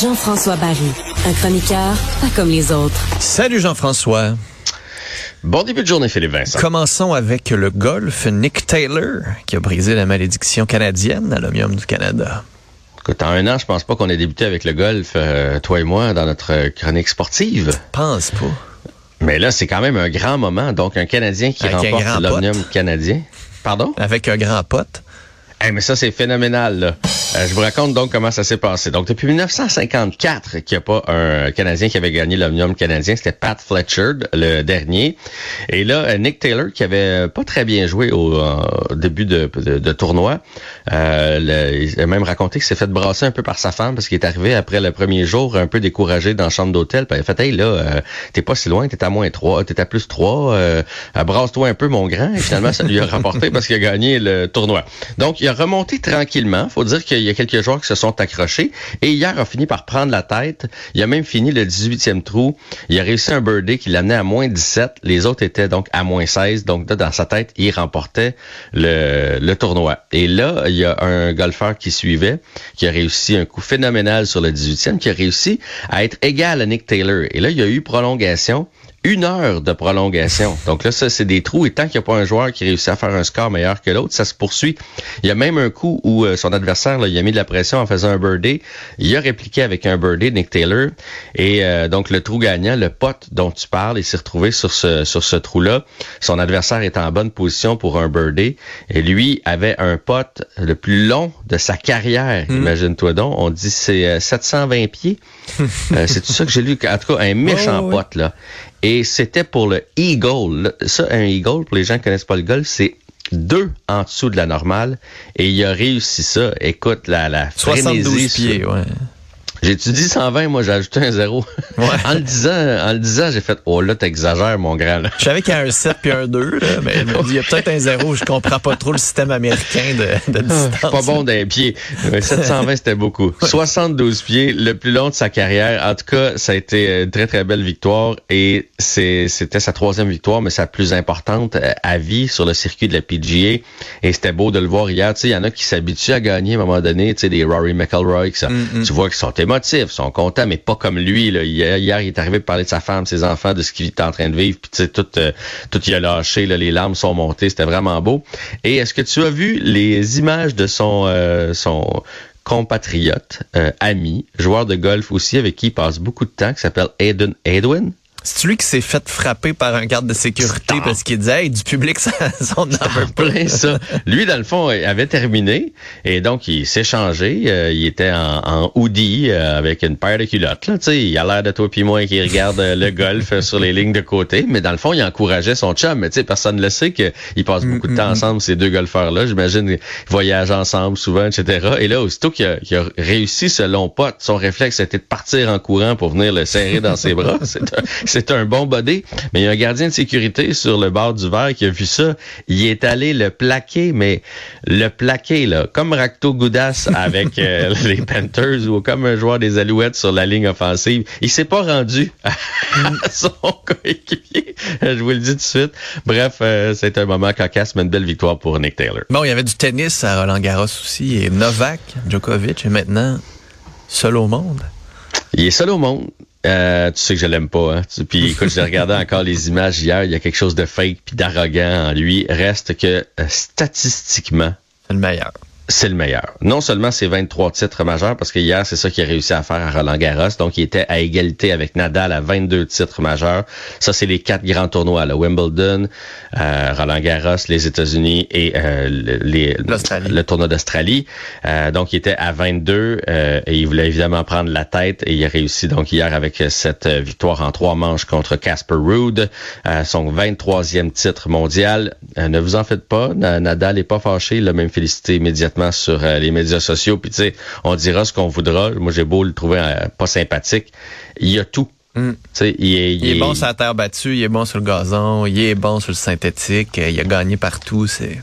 Jean-François Barry, un chroniqueur pas comme les autres. Salut Jean-François. Bon début de journée, Philippe Vincent. Commençons avec le golf. Nick Taylor, qui a brisé la malédiction canadienne à l'Omium du Canada. Écoute, en un an, je pense pas qu'on ait débuté avec le golf, euh, toi et moi, dans notre chronique sportive. Pense pas. Mais là, c'est quand même un grand moment. Donc, un Canadien qui Avec remporte l'Omnium canadien. Pardon? Avec un grand pote. Eh, mais ça, c'est phénoménal. Là. Euh, je vous raconte donc comment ça s'est passé. Donc, depuis 1954 qu'il n'y a pas un Canadien qui avait gagné l'Omnium canadien. C'était Pat Fletcher, le dernier. Et là, euh, Nick Taylor, qui avait pas très bien joué au euh, début de, tournoi, euh, il a même raconté qu'il s'est fait brasser un peu par sa femme parce qu'il est arrivé après le premier jour un peu découragé dans la chambre d'hôtel. Puis il a fait, hey, là, euh, t'es pas si loin, t'es à moins 3, t'es à plus 3, euh, euh, brasse-toi un peu, mon grand. Et finalement, ça lui a rapporté parce qu'il a gagné le tournoi. Donc, il a remonté tranquillement. Faut dire qu'il y a quelques joueurs qui se sont accrochés. Et hier, a fini par prendre la tête. Il a même fini le 18e trou. Il a réussi un birdie qui l'amenait à moins 17. Les autres étaient donc à moins 16. Donc, là, dans sa tête, il remportait le, le tournoi. Et là, il y a un golfeur qui suivait, qui a réussi un coup phénoménal sur le 18e, qui a réussi à être égal à Nick Taylor. Et là, il y a eu prolongation. Une heure de prolongation. Donc là, ça, c'est des trous. Et tant qu'il n'y a pas un joueur qui réussit à faire un score meilleur que l'autre, ça se poursuit. Il y a même un coup où euh, son adversaire, là, il a mis de la pression en faisant un birdie. Il a répliqué avec un birdie, Nick Taylor. Et euh, donc, le trou gagnant, le pote dont tu parles, il s'est retrouvé sur ce, sur ce trou-là. Son adversaire est en bonne position pour un birdie. Et lui avait un pote le plus long de sa carrière. Imagine-toi donc. On dit c'est euh, 720 pieds. Euh, c'est tout ça que j'ai lu. En tout cas, un méchant Oh, pote, là. Et c'était pour le Eagle. Là, Ça, un Eagle, pour les gens qui connaissent pas le golf, c'est deux en dessous de la normale. Et il a réussi ça. Écoute, la, la 72 frénésie pieds, ouais. J'ai-tu dit 120, moi j'ai ajouté un zéro? Ouais. en le disant, en le disant, j'ai fait, oh là, t'exagères, mon grand, là. Je savais qu'il y a un 7 puis un 2, là, mais il y a peut-être un 0. Je comprends pas trop le système américain de, de distance. Ah, Pas bon d'un pied. Euh, 720, c'était beaucoup. 72 pieds, le plus long de sa carrière. En tout cas, ça a été une très, très belle victoire et c'était sa troisième victoire, mais sa plus importante euh, à vie sur le circuit de la PGA. Et c'était beau de le voir hier. Tu sais, il y en a qui s'habituent à gagner à un moment donné, tu sais, des Rory McIlroy, que ça, tu vois qu'ils sont sont contents, mais pas comme lui. Là. Hier, il est arrivé de parler de sa femme, ses enfants, de ce qu'il est en train de vivre. Puis tu sais, tout, euh, tout il a lâché, là, les larmes sont montées, c'était vraiment beau. Et est-ce que tu as vu les images de son, euh, son compatriote, euh, ami, joueur de golf aussi, avec qui il passe beaucoup de temps, qui s'appelle Aiden Edwin? C'est lui qui s'est fait frapper par un garde de sécurité Stop. parce qu'il disait, hey, du public, ça, on en veut pas. plein ça. Lui, dans le fond, il avait terminé et donc il s'est changé. Euh, il était en, en hoodie euh, avec une paire de culottes. Là, il a l'air de toi puis moi qui regarde euh, le golf euh, sur les lignes de côté, mais dans le fond, il encourageait son chum. Mais personne ne le sait qu'ils passent beaucoup de temps ensemble, ces deux golfeurs-là. J'imagine qu'ils voyagent ensemble souvent, etc. Et là, aussitôt qu'il a, qu'il a réussi ce long pote, son réflexe c'était de partir en courant pour venir le serrer dans ses bras. C'est un, c'est un bon body. Mais il y a un gardien de sécurité sur le bord du verre qui a vu ça. Il est allé le plaquer, mais le plaquer, là, comme Rakto Goudas avec euh, les Panthers ou comme un joueur des Alouettes sur la ligne offensive. Il s'est pas rendu à son coéquipier. Je vous le dis tout de suite. Bref, euh, c'est un moment cocasse, mais une belle victoire pour Nick Taylor. Bon, il y avait du tennis à Roland Garros aussi et Novak Djokovic est maintenant seul au monde. Il est seul au monde. Euh, tu sais que je l'aime pas. Hein? Puis écoute, j'ai regardé encore les images hier. Il y a quelque chose de fake puis d'arrogant en lui. Reste que euh, statistiquement, le meilleur. C'est le meilleur. Non seulement ses 23 titres majeurs, parce que hier, c'est ça qu'il a réussi à faire à Roland Garros. Donc, il était à égalité avec Nadal à 22 titres majeurs. Ça, c'est les quatre grands tournois, là. Wimbledon, euh, Roland Garros, les États-Unis et euh, le, les- le tournoi d'Australie. Euh, donc, il était à 22 euh, et il voulait évidemment prendre la tête et il a réussi donc hier avec cette euh, victoire en trois manches contre Casper Ruud, euh, son 23e titre mondial. Ne vous en faites pas, Na- Nadal est pas fâché, il l'a même félicité immédiatement sur euh, les médias sociaux. Puis tu sais, on dira ce qu'on voudra. Moi, j'ai beau le trouver euh, pas sympathique, il y a tout. Mm. Tu sais, il est, Il est bon sur la terre battue, il est bon sur le gazon, il est bon sur le synthétique, il a gagné partout. C'est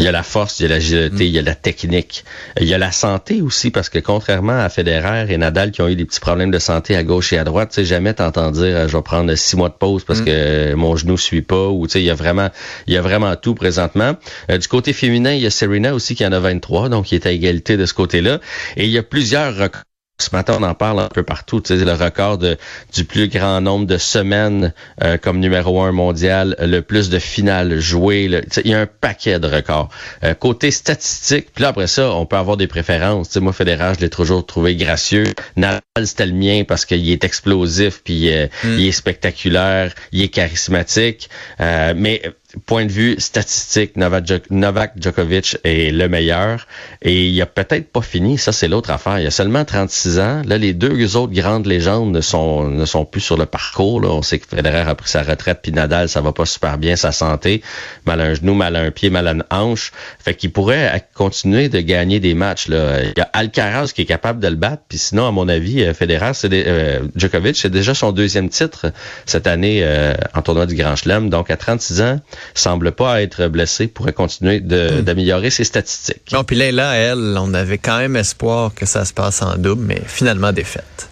Il y a la force, il y a l'agilité, il y a la technique. Il y a la santé aussi, parce que contrairement à Federer et Nadal qui ont eu des petits problèmes de santé à gauche et à droite, tu sais, jamais t'entends dire euh, je vais prendre six mois de pause parce que euh, mon genou suit pas ou tu sais, il y a vraiment il y a vraiment tout présentement. Euh, du côté féminin, il y a Serena aussi qui en a 23, donc il est à égalité de ce côté-là. Et il y a plusieurs records ce matin, on en parle un peu partout. Tu sais, le record de, du plus grand nombre de semaines euh, comme numéro un mondial, le plus de finales jouées. il y a un paquet de records. Euh, côté statistique, puis là après ça, on peut avoir des préférences. Tu sais, moi, Federer, je l'ai toujours trouvé gracieux. Nadal, c'était le mien parce qu'il est explosif, puis euh, hmm. il est spectaculaire, il est charismatique. mais point de vue statistique, Novak, Djokovic est le meilleur et il a peut-être pas fini. Ça, c'est l'autre affaire. Il a seulement 36 ans. Là, les deux autres grandes légendes ne sont, plus sur le parcours. Là. On sait que Federer a pris sa retraite, puis Nadal, ça va pas super bien, sa santé. Mal à un genou, mal à un pied, mal à une hanche. Fait qu'il pourrait continuer de gagner des matchs. Là. Alcaraz qui est capable de le battre. Puis sinon, à mon avis, euh, Federer, c'est euh, Djokovic, c'est déjà son deuxième titre cette année euh, en tournoi du Grand Chelem. Donc, à 36 ans, semble pas être blessé, pourrait continuer hmm. d'améliorer ses statistiques. Non, puis là, elle, on avait quand même espoir que ça se passe en double, mais finalement défaite.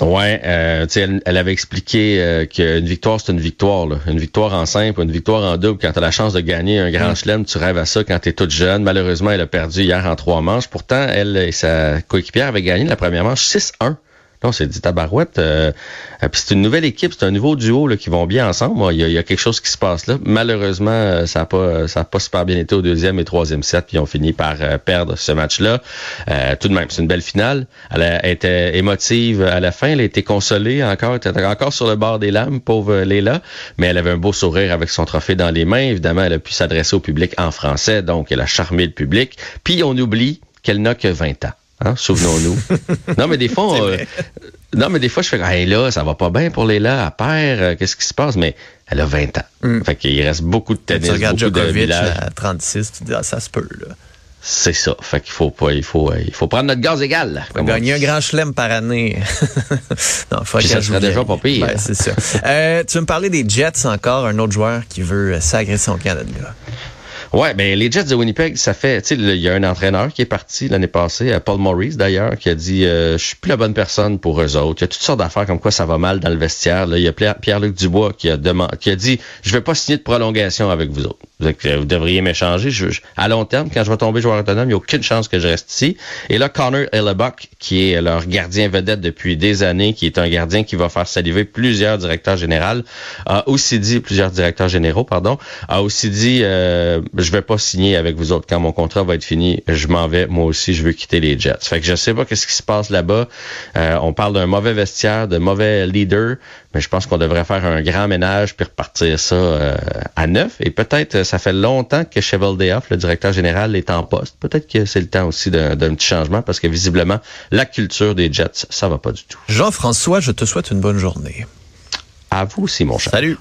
Ouais, euh, elle, elle avait expliqué euh, qu'une victoire, c'est une victoire. Là. Une victoire en simple, une victoire en double. Quand tu as la chance de gagner un grand hmm. chelem, tu rêves à ça quand tu es toute jeune. Malheureusement, elle a perdu hier en trois manches. Pourtant, elle et sa coéquipière avaient gagné la première manche 6-1 on s'est dit tabarouette. Euh, puis c'est une nouvelle équipe, c'est un nouveau duo là, qui vont bien ensemble. Il y, a, quelque chose qui se passe là. Malheureusement, euh, ça n'a pas, a pas super bien été au deuxième et troisième set, puis ils ont fini par euh, perdre ce match-là. tout de même, c'est une belle finale. Elle a été émotive à la fin. Elle a été consolée encore, elle était encore sur le bord des lames, pauvre Léla, mais elle avait un beau sourire avec son trophée dans les mains. Évidemment, elle a pu s'adresser au public en français, donc elle a charmé le public. Puis on oublie qu'elle n'a que 20 ans. Hein, souvenons-nous. non, mais des fois, euh, non, mais des fois, je fais, hey, là, ça va pas bien pour Léla, à père, euh, qu'est-ce qui se passe? Mais elle a 20 ans. Mm. Fait qu'il reste beaucoup de tennis, tu regardes Djokovic à 36, tu dis, ah, ça se peut, là. C'est ça. Fait qu'il faut pas, il faut, il faut prendre notre gaz égal. Gagner un grand chelem par année. non, faut ça serait déjà pas pire. c'est ça. euh, tu veux me parler des Jets encore, un autre joueur qui veut s'agresser son Canada. Ouais, ben les Jets de Winnipeg, ça fait, tu sais, il y a un entraîneur qui est parti l'année passée, euh, Paul Maurice d'ailleurs, qui a dit, euh, je suis plus la bonne personne pour eux autres. Il y a toutes sortes d'affaires comme quoi ça va mal dans le vestiaire. Là, il y a Pierre-Luc Dubois qui a demandé, qui a dit, je vais pas signer de prolongation avec vous autres. Vous, devriez m'échanger. à long terme, quand je vais tomber joueur autonome, il n'y a aucune chance que je reste ici. Et là, Connor Hellebuck, qui est leur gardien vedette depuis des années, qui est un gardien qui va faire saliver plusieurs directeurs généraux, a aussi dit, plusieurs directeurs généraux, pardon, a aussi dit, euh, je vais pas signer avec vous autres. Quand mon contrat va être fini, je m'en vais. Moi aussi, je veux quitter les Jets. Fait que je sais pas qu'est-ce qui se passe là-bas. Euh, on parle d'un mauvais vestiaire, de mauvais leader, mais je pense qu'on devrait faire un grand ménage puis repartir ça euh, à neuf. Et peut-être, ça fait longtemps que Cheval Deoff, le directeur général, est en poste. Peut-être que c'est le temps aussi d'un petit changement parce que visiblement, la culture des Jets, ça va pas du tout. Jean-François, je te souhaite une bonne journée. À vous aussi, mon cher. Salut.